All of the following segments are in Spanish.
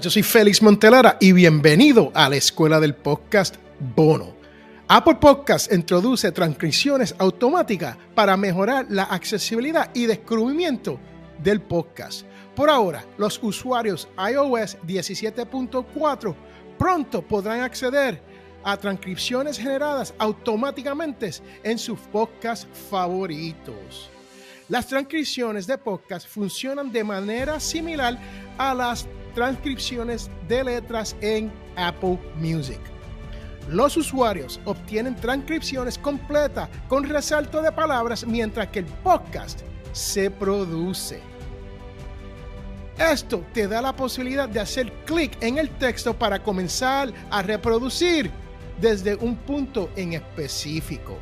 Yo soy Félix Montelara y bienvenido a la Escuela del Podcast Bono. Apple Podcast introduce transcripciones automáticas para mejorar la accesibilidad y descubrimiento del podcast. Por ahora, los usuarios iOS 17.4 pronto podrán acceder a transcripciones generadas automáticamente en sus podcasts favoritos. Las transcripciones de podcast funcionan de manera similar a las transcripciones de letras en Apple Music. Los usuarios obtienen transcripciones completas con resalto de palabras mientras que el podcast se produce. Esto te da la posibilidad de hacer clic en el texto para comenzar a reproducir desde un punto en específico.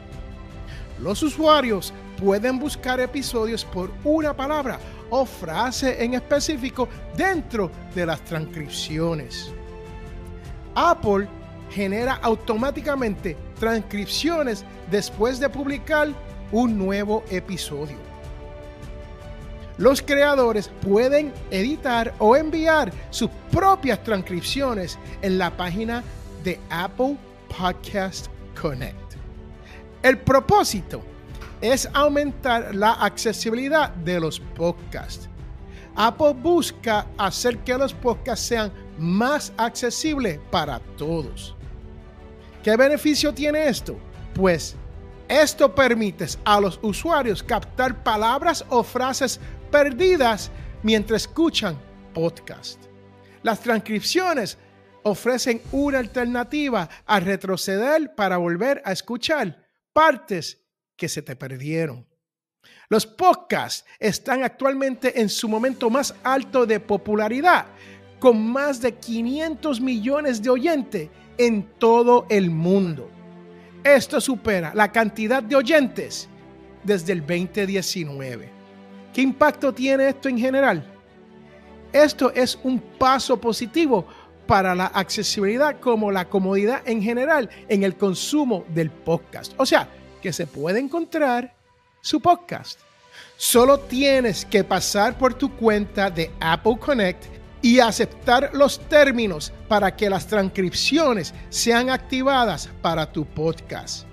Los usuarios pueden buscar episodios por una palabra o frase en específico dentro de las transcripciones. Apple genera automáticamente transcripciones después de publicar un nuevo episodio. Los creadores pueden editar o enviar sus propias transcripciones en la página de Apple Podcast Connect. El propósito es aumentar la accesibilidad de los podcasts. Apple busca hacer que los podcasts sean más accesibles para todos. ¿Qué beneficio tiene esto? Pues esto permite a los usuarios captar palabras o frases perdidas mientras escuchan podcast. Las transcripciones ofrecen una alternativa a retroceder para volver a escuchar partes que se te perdieron. Los podcasts están actualmente en su momento más alto de popularidad, con más de 500 millones de oyentes en todo el mundo. Esto supera la cantidad de oyentes desde el 2019. ¿Qué impacto tiene esto en general? Esto es un paso positivo para la accesibilidad como la comodidad en general en el consumo del podcast. O sea, que se puede encontrar su podcast. Solo tienes que pasar por tu cuenta de Apple Connect y aceptar los términos para que las transcripciones sean activadas para tu podcast.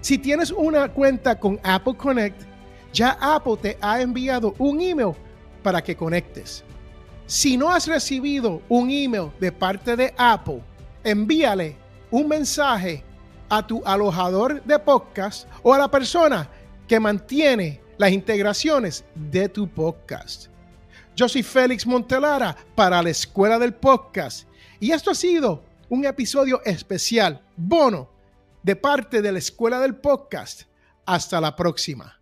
Si tienes una cuenta con Apple Connect, ya Apple te ha enviado un email para que conectes. Si no has recibido un email de parte de Apple, envíale un mensaje a tu alojador de podcast o a la persona que mantiene las integraciones de tu podcast. Yo soy Félix Montelara para la Escuela del Podcast y esto ha sido un episodio especial, bono, de parte de la Escuela del Podcast. Hasta la próxima.